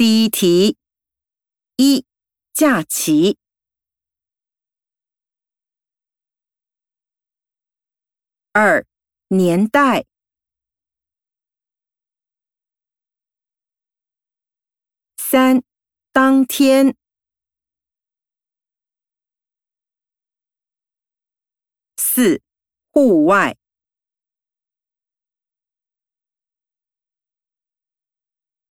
第一题。一假期。二年代。三当天。四户外。